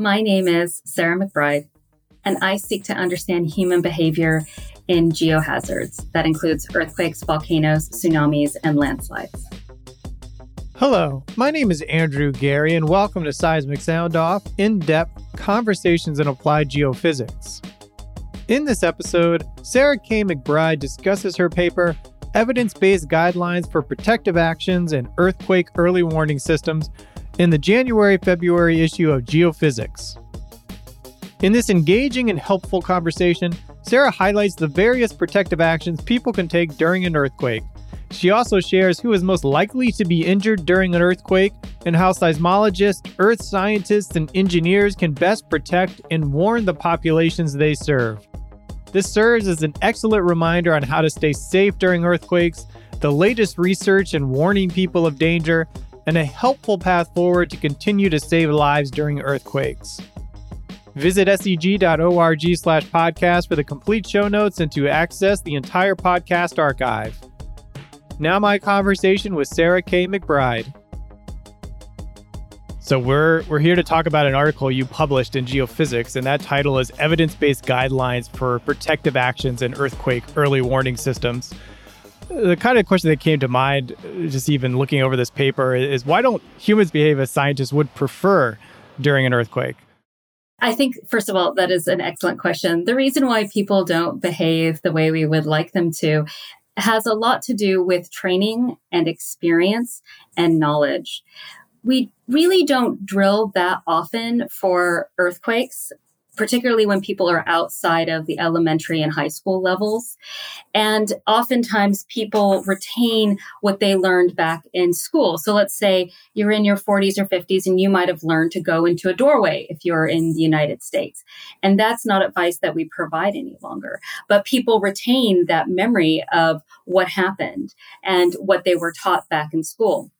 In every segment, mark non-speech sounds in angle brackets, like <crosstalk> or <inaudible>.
My name is Sarah McBride, and I seek to understand human behavior in geohazards. That includes earthquakes, volcanoes, tsunamis, and landslides. Hello, my name is Andrew Geary, and welcome to Seismic Sound Off in depth conversations in applied geophysics. In this episode, Sarah K. McBride discusses her paper, Evidence Based Guidelines for Protective Actions in Earthquake Early Warning Systems, in the January February issue of Geophysics. In this engaging and helpful conversation, Sarah highlights the various protective actions people can take during an earthquake she also shares who is most likely to be injured during an earthquake and how seismologists, earth scientists, and engineers can best protect and warn the populations they serve. This serves as an excellent reminder on how to stay safe during earthquakes, the latest research and warning people of danger, and a helpful path forward to continue to save lives during earthquakes. Visit seg.org slash podcast for the complete show notes and to access the entire podcast archive. Now, my conversation with Sarah K. McBride. So we're we're here to talk about an article you published in Geophysics, and that title is "Evidence-Based Guidelines for Protective Actions in Earthquake Early Warning Systems." The kind of question that came to mind, uh, just even looking over this paper, is why don't humans behave as scientists would prefer during an earthquake? I think, first of all, that is an excellent question. The reason why people don't behave the way we would like them to has a lot to do with training and experience and knowledge. We really don't drill that often for earthquakes particularly when people are outside of the elementary and high school levels. And oftentimes people retain what they learned back in school. So let's say you're in your 40s or 50s and you might have learned to go into a doorway if you're in the United States. And that's not advice that we provide any longer. But people retain that memory of what happened and what they were taught back in school.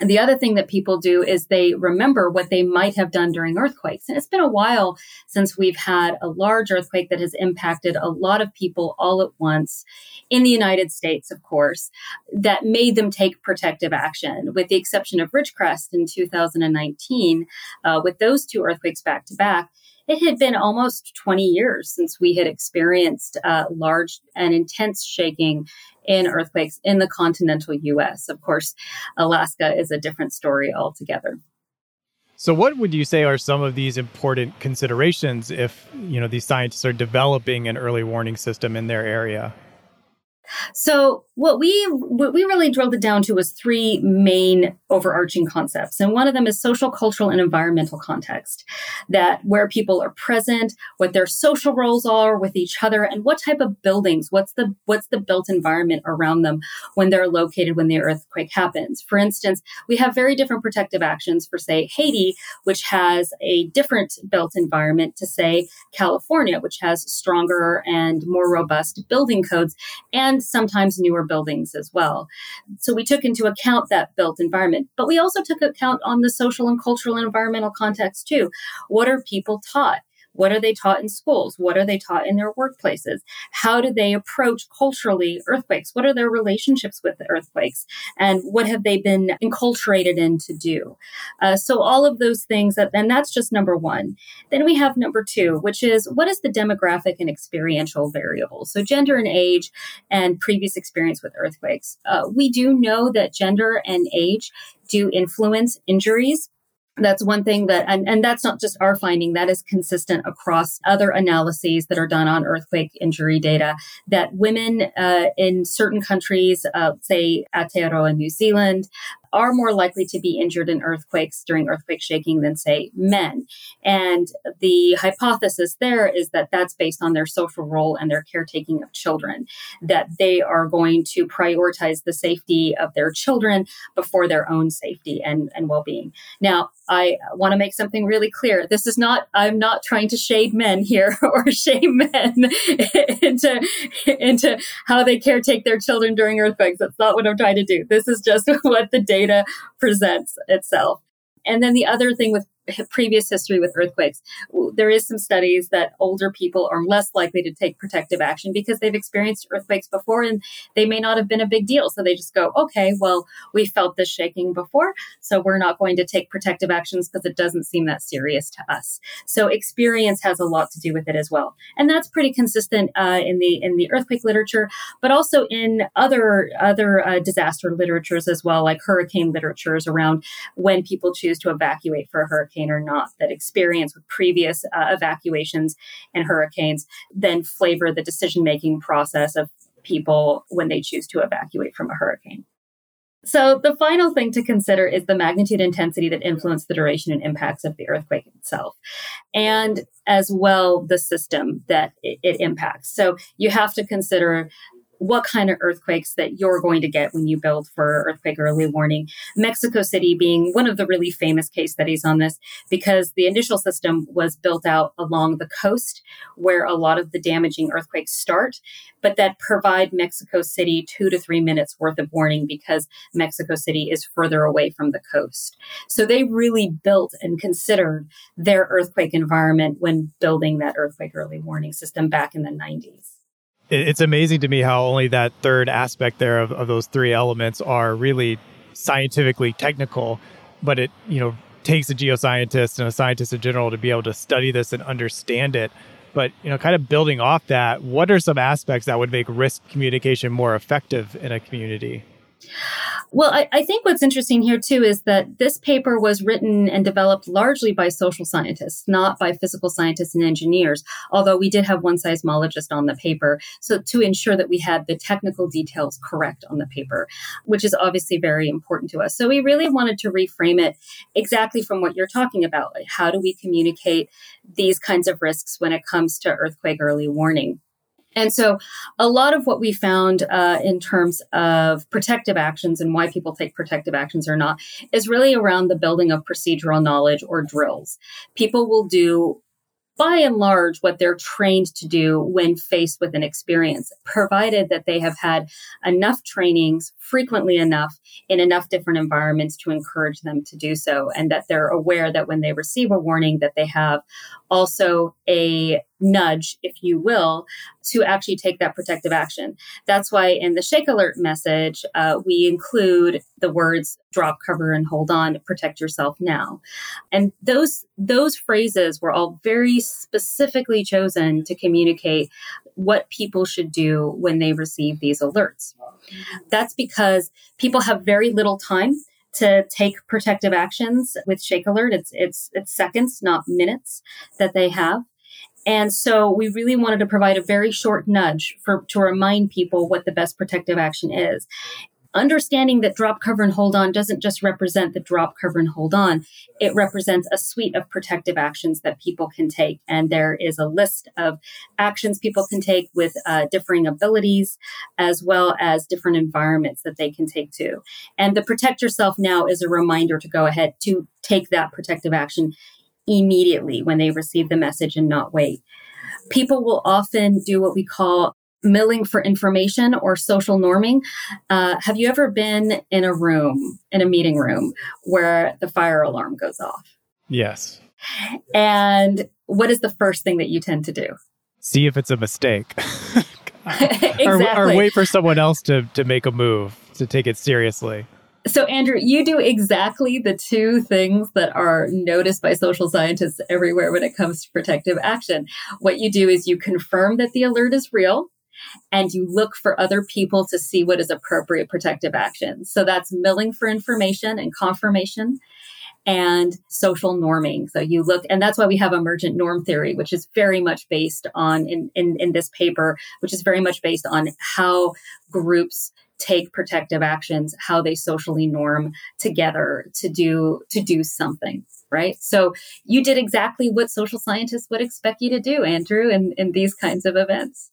And the other thing that people do is they remember what they might have done during earthquakes. And it's been a while since we've had a large earthquake that has impacted a lot of people all at once in the United States, of course, that made them take protective action, with the exception of Ridgecrest in 2019. Uh, with those two earthquakes back to back, it had been almost 20 years since we had experienced uh, large and intense shaking in earthquakes in the continental US. Of course, Alaska is a different story altogether. So what would you say are some of these important considerations if, you know, these scientists are developing an early warning system in their area? So what we what we really drilled it down to was three main overarching concepts, and one of them is social, cultural, and environmental context. That where people are present, what their social roles are with each other, and what type of buildings, what's the what's the built environment around them when they're located when the earthquake happens. For instance, we have very different protective actions for say Haiti, which has a different built environment to say California, which has stronger and more robust building codes, and sometimes newer buildings as well. So we took into account that built environment, but we also took account on the social and cultural and environmental context too. What are people taught? What are they taught in schools? What are they taught in their workplaces? How do they approach culturally earthquakes? What are their relationships with the earthquakes? And what have they been enculturated in to do? Uh, so all of those things, that, and that's just number one. Then we have number two, which is what is the demographic and experiential variables? So gender and age and previous experience with earthquakes. Uh, we do know that gender and age do influence injuries that's one thing that and, and that's not just our finding that is consistent across other analyses that are done on earthquake injury data that women uh, in certain countries uh, say aotearoa new zealand are more likely to be injured in earthquakes during earthquake shaking than, say, men. And the hypothesis there is that that's based on their social role and their caretaking of children, that they are going to prioritize the safety of their children before their own safety and, and well being. Now, I want to make something really clear. This is not, I'm not trying to shade men here <laughs> or shame men <laughs> into, into how they caretake their children during earthquakes. That's not what I'm trying to do. This is just <laughs> what the data data presents itself. And then the other thing with <laughs> previous history with earthquakes, there is some studies that older people are less likely to take protective action because they've experienced earthquakes before and they may not have been a big deal. So they just go, okay, well, we felt this shaking before, so we're not going to take protective actions because it doesn't seem that serious to us. So experience has a lot to do with it as well, and that's pretty consistent uh, in the in the earthquake literature, but also in other other uh, disaster literatures as well, like hurricane literatures around when people choose to evacuate for a hurricane or not. That experience with previous uh, evacuations and hurricanes then flavor the decision making process of people when they choose to evacuate from a hurricane. So the final thing to consider is the magnitude intensity that influence the duration and impacts of the earthquake itself. And as well, the system that it impacts. So you have to consider what kind of earthquakes that you're going to get when you build for earthquake early warning. Mexico City being one of the really famous case studies on this because the initial system was built out along the coast where a lot of the damaging earthquakes start, but that provide Mexico City two to three minutes worth of warning because Mexico City is further away from the coast. So they really built and considered their earthquake environment when building that earthquake early warning system back in the 90s it's amazing to me how only that third aspect there of, of those three elements are really scientifically technical, but it, you know, takes a geoscientist and a scientist in general to be able to study this and understand it. But, you know, kind of building off that, what are some aspects that would make risk communication more effective in a community? Well, I, I, think what's interesting here too is that this paper was written and developed largely by social scientists, not by physical scientists and engineers, although we did have one seismologist on the paper. So to ensure that we had the technical details correct on the paper, which is obviously very important to us. So we really wanted to reframe it exactly from what you're talking about. Like how do we communicate these kinds of risks when it comes to earthquake early warning? And so, a lot of what we found uh, in terms of protective actions and why people take protective actions or not is really around the building of procedural knowledge or drills. People will do by and large what they're trained to do when faced with an experience, provided that they have had enough trainings frequently enough in enough different environments to encourage them to do so and that they're aware that when they receive a warning that they have also a nudge, if you will, to actually take that protective action. That's why in the shake alert message, uh, we include the words drop, cover, and hold on, protect yourself now. And those, those phrases were all very specifically chosen to communicate what people should do when they receive these alerts. That's because people have very little time to take protective actions with Shake Alert. It's it's it's seconds, not minutes, that they have. And so we really wanted to provide a very short nudge for to remind people what the best protective action is understanding that drop, cover, and hold on doesn't just represent the drop, cover, and hold on. It represents a suite of protective actions that people can take. And there is a list of actions people can take with uh, differing abilities, as well as different environments that they can take to. And the protect yourself now is a reminder to go ahead to take that protective action immediately when they receive the message and not wait. People will often do what we call milling for information or social norming. Uh, have you ever been in a room, in a meeting room, where the fire alarm goes off? Yes. And what is the first thing that you tend to do? See if it's a mistake. exactly. <laughs> <laughs> or, or wait for someone else to, to make a move to take it seriously. So, Andrew, you do exactly the two things that are noticed by social scientists everywhere when it comes to protective action. What you do is you confirm that the alert is real and you look for other people to see what is appropriate protective action. So that's milling for information and confirmation and social norming. So you look, and that's why we have emergent norm theory, which is very much based on in, in, in this paper, which is very much based on how groups take protective actions, how they socially norm together to do to do something right? So you did exactly what social scientists would expect you to do, Andrew, in, in these kinds of events.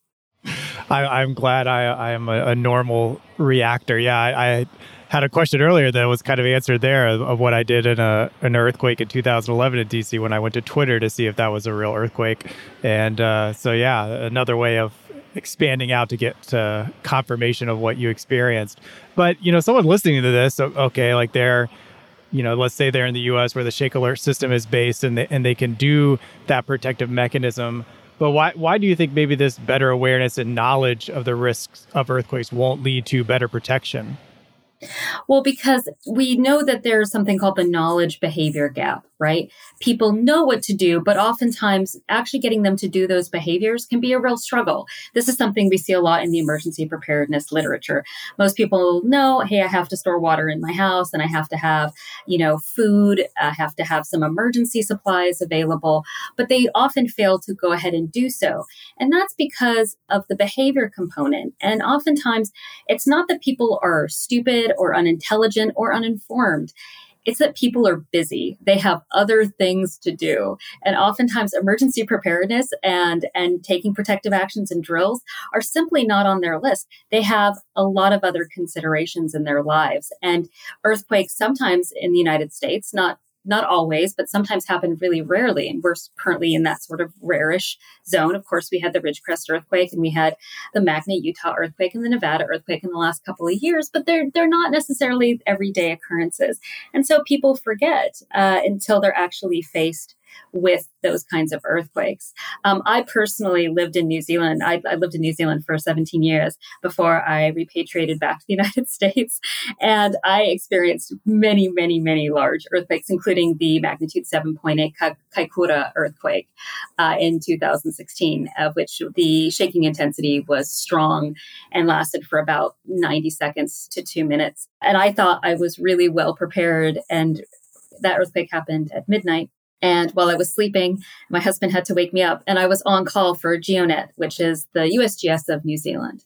I, am glad I, I am a, a, normal reactor. Yeah, I, I, had a question earlier that was kind of answered there of, of, what I did in a an earthquake in 2011 in DC when I went to Twitter to see if that was a real earthquake. And uh, so, yeah, another way of expanding out to get confirmation of what you experienced. But you know, someone listening to this, okay, like they're you know, let's say they're in the US where the shake alert system is based and they, and they can do that protective mechanism. But why, why do you think maybe this better awareness and knowledge of the risks of earthquakes won't lead to better protection? Well, because we know that there's something called the knowledge behavior gap, right? People know what to do, but oftentimes actually getting them to do those behaviors can be a real struggle. This is something we see a lot in the emergency preparedness literature. Most people know, hey, I have to store water in my house and I have to have, you know, food, I have to have some emergency supplies available, but they often fail to go ahead and do so. And that's because of the behavior component. And oftentimes it's not that people are stupid or unintelligent or uninformed. It's that people are busy. They have other things to do. And oftentimes emergency preparedness and, and taking protective actions and drills are simply not on their list. They have a lot of other considerations in their lives. And earthquakes sometimes in the United States, not not always, but sometimes happen really rarely. And we're currently in that sort of rarish zone. Of course, we had the Ridgecrest earthquake and we had the Magna Utah earthquake and the Nevada earthquake in the last couple of years, but they're, they're not necessarily everyday occurrences. And so people forget uh, until they're actually faced with those kinds of earthquakes. Um, I personally lived in New Zealand. I, I, lived in New Zealand for 17 years before I repatriated back to the <laughs> United States. And I experienced many, many, many large earthquakes, including the magnitude 7.8 Kaikoura earthquake uh, in 2016, of which the shaking intensity was strong and lasted for about 90 seconds to two minutes. And I thought I was really well prepared and that earthquake happened at midnight and while I was sleeping, my husband had to wake me up, and I was on call for GeoNet, which is the USGS of New Zealand.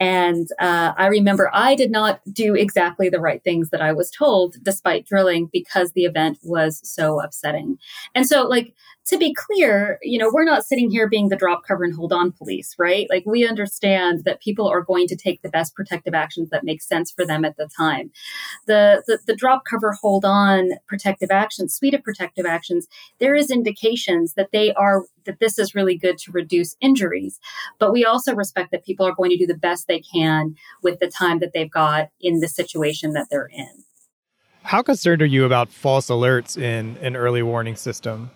And uh, I remember I did not do exactly the right things that I was told, despite drilling, because the event was so upsetting. And so, like, to be clear, you know, we're not sitting here being the drop cover and hold on police, right? Like we understand that people are going to take the best protective actions that make sense for them at the time. The, the, the drop cover hold on protective actions, suite of protective actions, there is indications that they are that this is really good to reduce injuries. But we also respect that people are going to do the best they can with the time that they've got in the situation that they're in. How concerned are you about false alerts in an early warning system?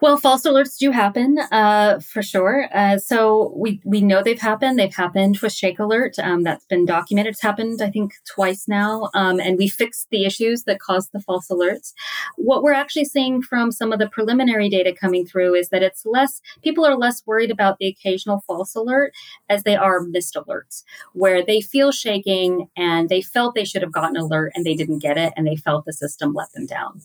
Well, false alerts do happen, uh, for sure. Uh, so we we know they've happened. They've happened with Shake Alert. Um, that's been documented. It's happened, I think, twice now. Um, and we fixed the issues that caused the false alerts. What we're actually seeing from some of the preliminary data coming through is that it's less. People are less worried about the occasional false alert as they are missed alerts, where they feel shaking and they felt they should have gotten an alert and they didn't get it, and they felt the system let them down.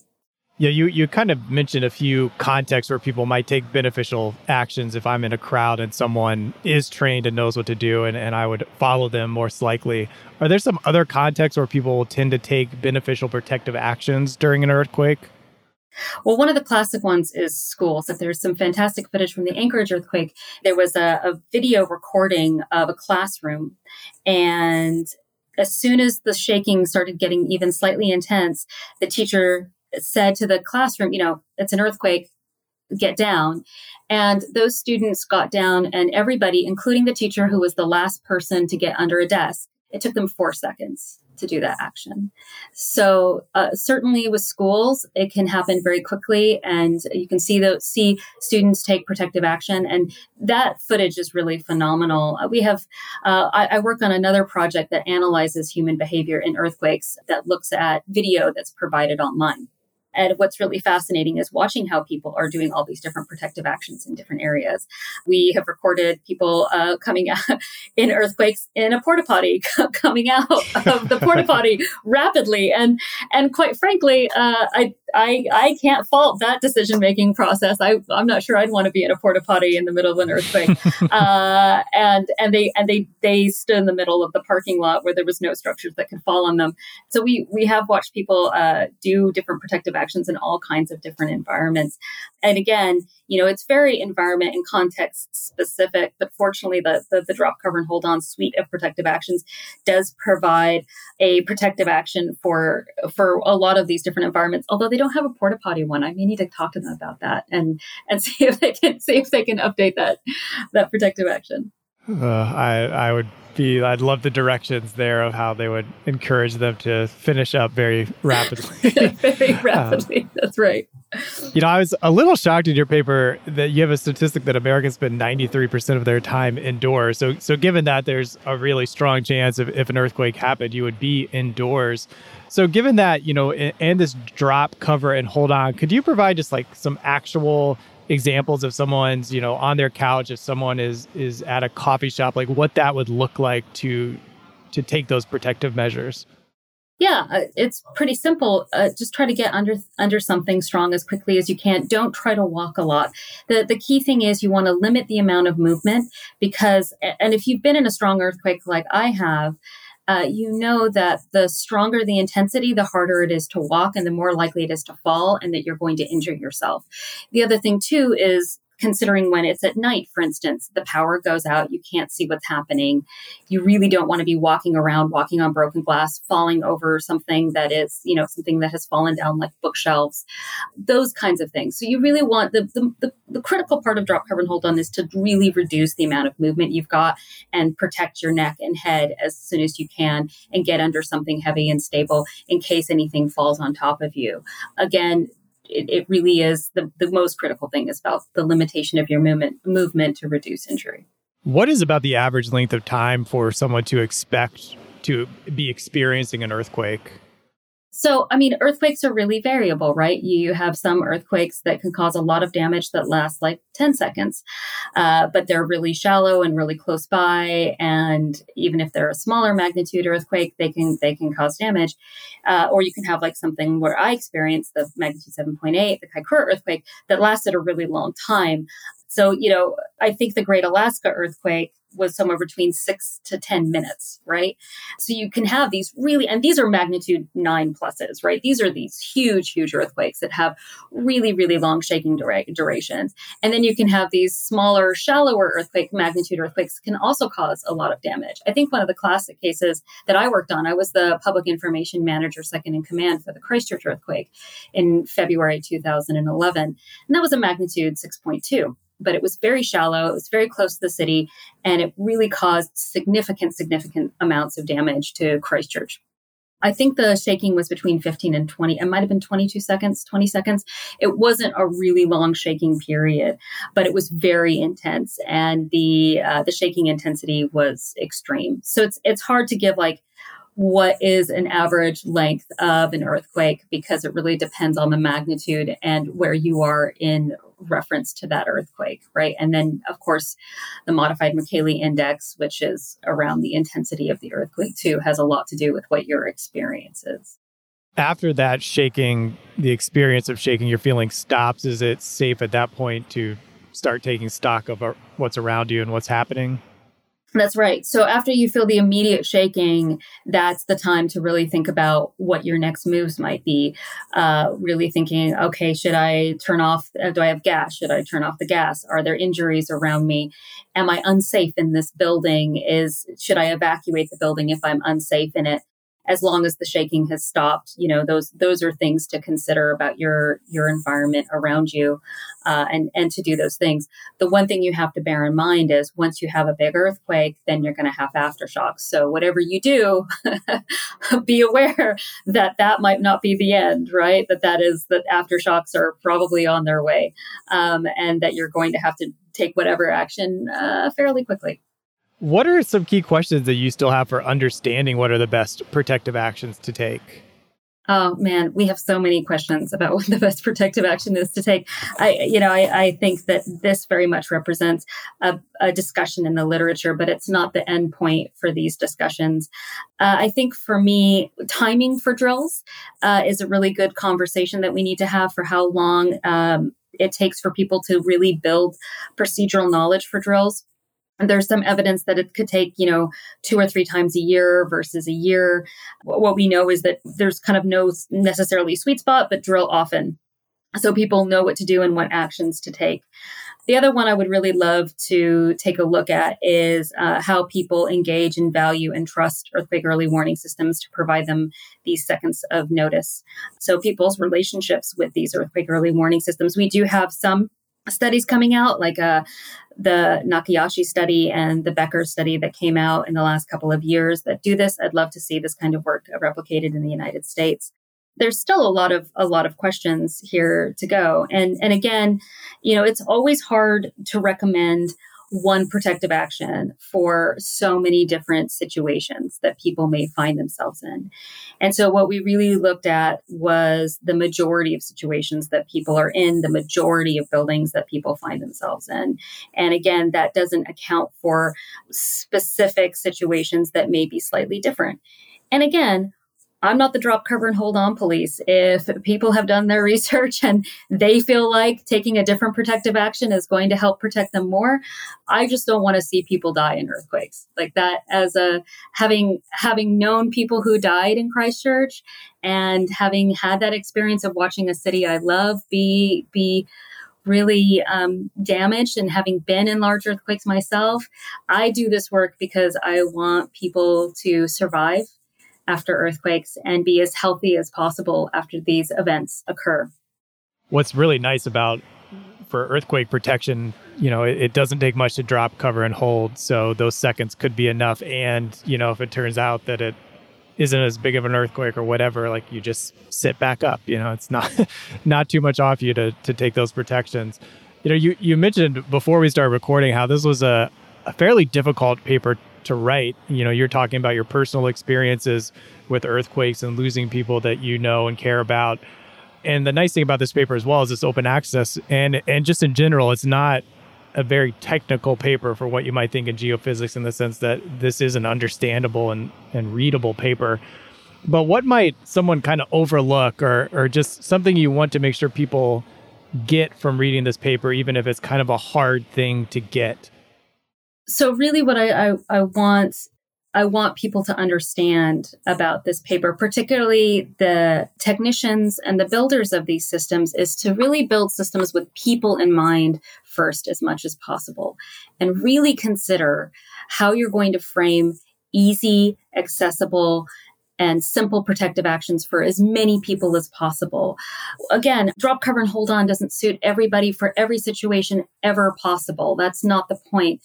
Yeah, you, you kind of mentioned a few contexts where people might take beneficial actions if I'm in a crowd and someone is trained and knows what to do and, and I would follow them more likely. Are there some other contexts where people tend to take beneficial protective actions during an earthquake? Well, one of the classic ones is schools. If there's some fantastic footage from the Anchorage earthquake, there was a, a video recording of a classroom and as soon as the shaking started getting even slightly intense, the teacher said to the classroom, you know, it's an earthquake, get down. And those students got down, and everybody, including the teacher who was the last person to get under a desk, it took them four seconds to do that action. So uh, certainly with schools, it can happen very quickly, and you can see the see students take protective action, and that footage is really phenomenal. Uh, we have uh, I, I, work on another project that analyzes human behavior in earthquakes that looks at video that's provided online. And what's really fascinating is watching how people are doing all these different protective actions in different areas. We have recorded people uh, coming <laughs> out in earthquakes in a porta potty, <laughs> coming out of the porta <laughs> potty rapidly, and and quite frankly, uh, I I I can't fault that decision making process. I I'm not sure I'd want to be in a porta potty in the middle of an earthquake. <laughs> uh, and and they and they they stood in the middle of the parking lot where there was no structures that could fall on them. So we we have watched people uh, do different protective actions in all kinds of different environments. And again, you know, it's very environment and context specific, but fortunately the, the, the drop cover and hold on suite of protective actions does provide a protective action for for a lot of these different environments. Although they don't have a porta potty one, I may need to talk to them about that and and <laughs> see if they can see if they can update that that protective action. Uh, I I would be I'd love the directions there of how they would encourage them to finish up very rapidly. <laughs> very <laughs> rapidly. Um, That's right. You know, I was a little shocked in your paper that you have a statistic that Americans spend 93% of their time indoors. So so given that there's a really strong chance of if an earthquake happened, you would be indoors. So given that, you know, and, and this drop, cover and hold on, could you provide just like some actual examples of someone's you know on their couch if someone is is at a coffee shop like what that would look like to to take those protective measures yeah uh, it's pretty simple uh, just try to get under under something strong as quickly as you can don't try to walk a lot the the key thing is you want to limit the amount of movement because and if you've been in a strong earthquake like i have uh, you know that the stronger the intensity, the harder it is to walk and the more likely it is to fall and that you're going to injure yourself. The other thing, too, is considering when it's at night, for instance, the power goes out, you can't see what's happening. You really don't want to be walking around, walking on broken glass, falling over something that is, you know, something that has fallen down like bookshelves, those kinds of things. So you really want the, the, the, the critical part of drop cover and hold on is to really reduce the amount of movement you've got and protect your neck and head as soon as you can and get under something heavy and stable in case anything falls on top of you. Again, it, it really is the, the most critical thing is about the limitation of your movement movement to reduce injury. What is about the average length of time for someone to expect to be experiencing an earthquake? So, I mean, earthquakes are really variable, right? You have some earthquakes that can cause a lot of damage that lasts like 10 seconds, uh, but they're really shallow and really close by. And even if they're a smaller magnitude earthquake, they can, they can cause damage. Uh, or you can have like something where I experienced the magnitude 7.8, the Kaikoura earthquake that lasted a really long time. So, you know, I think the Great Alaska earthquake was somewhere between six to 10 minutes, right? So you can have these really, and these are magnitude nine pluses, right? These are these huge, huge earthquakes that have really, really long shaking dura- durations. And then you can have these smaller, shallower earthquake, magnitude earthquakes can also cause a lot of damage. I think one of the classic cases that I worked on, I was the public information manager second in command for the Christchurch earthquake in February 2011. And that was a magnitude 6.2 but it was very shallow. It was very close to the city, and it really caused significant, significant amounts of damage to Christchurch. I think the shaking was between 15 and 20. It might have been 22 seconds, 20 seconds. It wasn't a really long shaking period, but it was very intense, and the uh, the shaking intensity was extreme. So it's it's hard to give like what is an average length of an earthquake because it really depends on the magnitude and where you are in reference to that earthquake, right? And then, of course, the modified Mercalli index, which is around the intensity of the earthquake, too, has a lot to do with what your experience is. After that shaking, the experience of shaking your feeling stops. Is it safe at that point to start taking stock of uh, what's around you and what's happening? That's right. So after you feel the immediate shaking, that's the time to really think about what your next moves might be. Uh, really thinking, okay, should I turn off? Uh, do I have gas? Should I turn off the gas? Are there injuries around me? Am I unsafe in this building? Is should I evacuate the building if I'm unsafe in it? As long as the shaking has stopped you know those those are things to consider about your your environment around you uh, and and to do those things. The one thing you have to bear in mind is once you have a big earthquake then you're going to have aftershocks. So whatever you do <laughs> be aware that that might not be the end right? That that is that aftershocks are probably on their way um, and that you're going to have to take whatever action uh, fairly quickly what are some key questions that you still have for understanding what are the best protective actions to take? Oh man, we have so many questions about <laughs> what the best protective action is to take. I, you know, I, I think that this very much represents a, a, discussion in the literature, but it's not the end point for these discussions. Uh, I think for me, timing for drills uh, is a really good conversation that we need to have for how long um, it takes for people to really build procedural knowledge for drills there's some evidence that it could take, you know, two or three times a year versus a year. What we know is that there's kind of no necessarily sweet spot, but drill often. So people know what to do and what actions to take. The other one I would really love to take a look at is uh, how people engage and value and trust earthquake early warning systems to provide them these seconds of notice. So people's relationships with these earthquake early warning systems. We do have some studies coming out, like uh, the Nakayachi study and the Becker study that came out in the last couple of years that do this. I'd love to see this kind of work replicated in the United States. There's still a lot of a lot of questions here to go. And and again, you know, it's always hard to recommend one protective action for so many different situations that people may find themselves in. And so what we really looked at was the majority of situations that people are in, the majority of buildings that people find themselves in. And again, that doesn't account for specific situations that may be slightly different. And again, I'm not the drop cover and hold on police. If people have done their <laughs> research and they feel like taking a different protective action is going to help protect them more, I just don't want to see people die in earthquakes. Like that as a having having known people who died in Christchurch and having had that experience of watching a city I love be be really um, damaged and having been in large earthquakes myself, I do this work because I want people to survive after earthquakes and be as healthy as possible after these events occur. What's really nice about for earthquake protection, you know, it, it, doesn't take much to drop, cover, and hold. So those seconds could be enough. And, you know, if it turns out that it isn't as big of an earthquake or whatever, like you just sit back up. You know, it's not <laughs> not too much off you to to take those protections. You know, you, you mentioned before we started recording how this was a, a fairly difficult paper to write. You know, you're talking about your personal experiences with earthquakes and losing people that you know and care about. And the nice thing about this paper as well is it's open access and and just in general, it's not a very technical paper for what you might think in geophysics in the sense that this is an understandable and, and readable paper. But what might someone kind of overlook or or just something you want to make sure people get from reading this paper, even if it's kind of a hard thing to get? So really what I, I, I want I want people to understand about this paper, particularly the technicians and the builders of these systems, is to really build systems with people in mind first as much as possible and really consider how you're going to frame easy, accessible, and simple protective actions for as many people as possible. Again, drop cover and hold on doesn't suit everybody for every situation ever possible. That's not the point.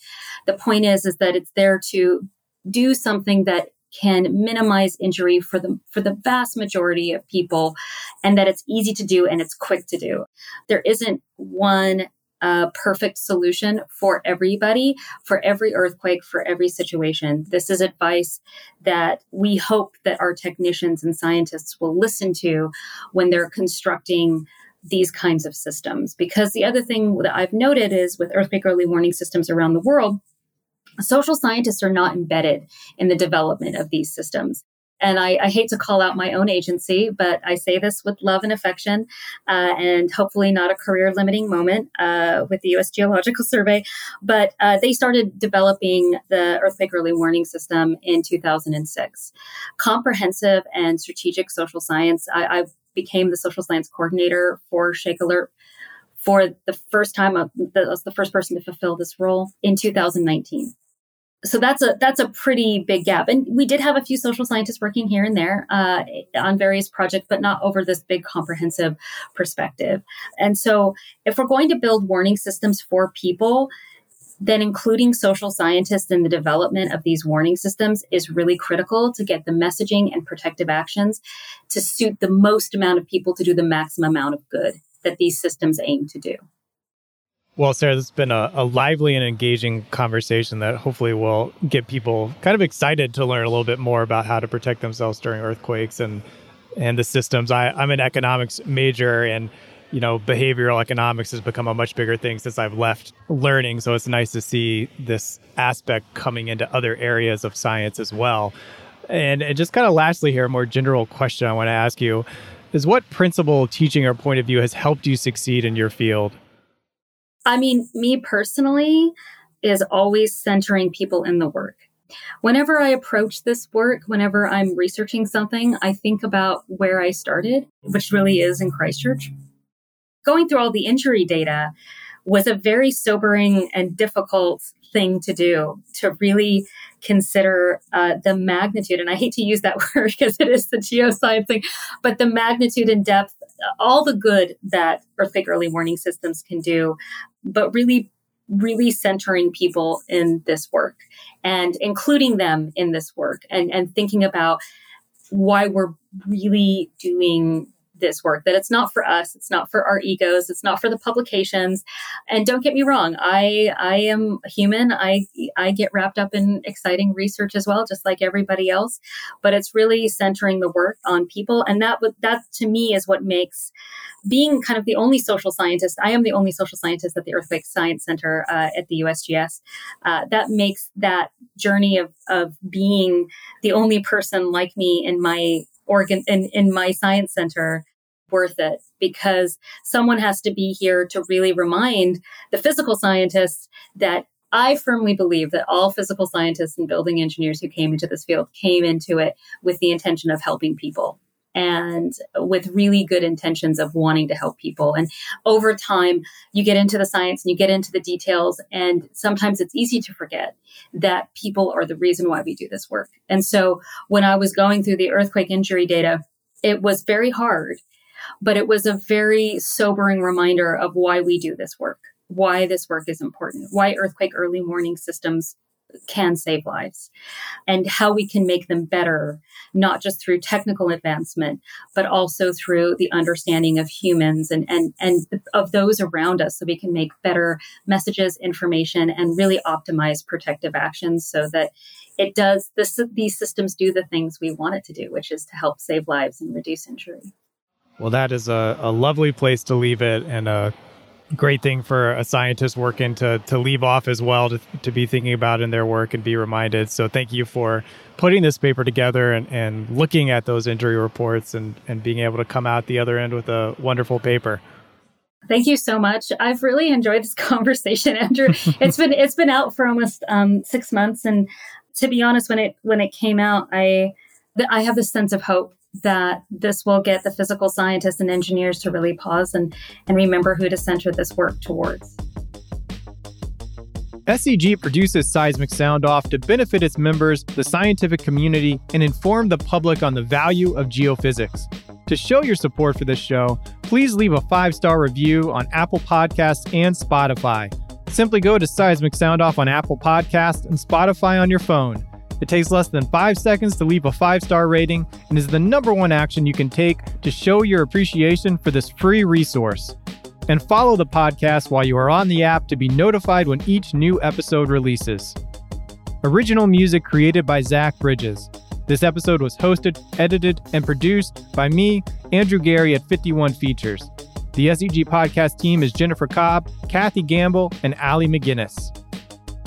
The point is is that it's there to do something that can minimize injury for the for the vast majority of people and that it's easy to do and it's quick to do. There isn't one a perfect solution for everybody, for every earthquake, for every situation. This is advice that we hope that our technicians and scientists will listen to when they're constructing these kinds of systems. Because the other thing that I've noted is with earthquake early warning systems around the world, social scientists are not embedded in the development of these systems. And I, I, hate to call out my own agency, but I say this with love and affection, uh, and hopefully not a career limiting moment uh, with the U.S. Geological <laughs> Survey. But uh, they started developing the earthquake early warning system in 2006. Comprehensive and strategic social science. I, I became the social science coordinator for Shake Alert for the first time. I was the first person to fulfill this role in 2019 so that's a that's a pretty big gap. And we did have a few social scientists working here and there uh, on various projects but not over this big comprehensive perspective. And so if we're going to build warning systems for people then including social scientists in the development of these warning systems is really critical to get the messaging and protective actions to suit the most amount of people to do the maximum amount of good that these systems aim to do well, Sarah, this has been a, a, lively and engaging conversation that hopefully will get people kind of excited to learn a little bit more about how to protect themselves during earthquakes and and the systems. I, I'm an economics major and you know, behavioral economics has become a much bigger thing since I've left learning. So it's nice to see this aspect coming into other areas of science as well. And, and just kind of lastly here, a more general question I want to ask you is what principle, teaching, or point of view has helped you succeed in your field? I mean, me personally is always centering people in the work. Whenever I approach this work, whenever I'm researching something, I think about where I started, which really is in Christchurch. Going through all the injury data was a very sobering and difficult thing to do to really consider uh, the magnitude and i hate to use that <laughs> word because it is the geoscience thing but the magnitude and depth all the good that earthquake early warning systems can do, but really really centering people in this work and including them in this work and, and thinking about why we're really doing this work that it's not for us it's not for our egos it's not for the publications. And don't get me wrong i i am human. I i get wrapped up in exciting research as well just like everybody else. But it's really centering the work on people. And that that to me is what makes being kind of the only social scientist, I am the only social scientist at the Earthquake Science Center uh, at the USGS. Uh, that makes that journey of, of being the only person like me in my organ in, in my science center worth it because someone has to be here to really remind the physical scientists that I firmly believe that all physical scientists and building engineers who came into this field came into it with the intention of helping people and with really good intentions of wanting to help people. And over time, you get into the science and you get into the details. And sometimes it's easy to forget that people are the reason why we do this work. And so when I was going through the earthquake injury data, it was very hard, but it was a very sobering reminder of why we do this work, why this work is important, why earthquake early warning systems can save lives and how we can make them better, not just through technical advancement, but also through the understanding of humans and, and, and of those around us so we can make better messages, information, and really optimize protective actions so that it does this, these systems do the things we want it to do, which is to help save lives and reduce injury. Well, that is a, a lovely place to leave it and a great thing for a scientist working to to leave off as well to, to be thinking about in their work and be reminded so thank you for putting this paper together and, and looking at those injury reports and, and being able to come out the other end with a wonderful paper Thank you so much. I've really enjoyed this <laughs> conversation, Andrew. it's been it's been out for almost um, six months, and to be honest, when it when it came out, I I have this sense of hope that this will get the physical scientists and engineers to really pause and, and remember who to center this work towards. SEG produces Seismic Sound Off to benefit its members, the scientific community, and inform the public on the value of geophysics. To show your support for this show, please leave a five star review on Apple Podcasts and Spotify. Simply go to Seismic Sound Off on Apple Podcasts and Spotify on your phone. It takes less than five seconds to leave a five star rating and is the number one action you can take to show your appreciation for this free resource. And follow the podcast while you are on the app to be notified when each new episode releases. Original music created by Zach Bridges. This episode was hosted, edited, and produced by me, Andrew Geary at 51 Features. The SEG podcast team is Jennifer Cobb, Kathy Gamble, and Allie McGinnis.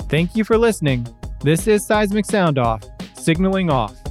Thank you for listening this is Seismic Sound Off, signaling off.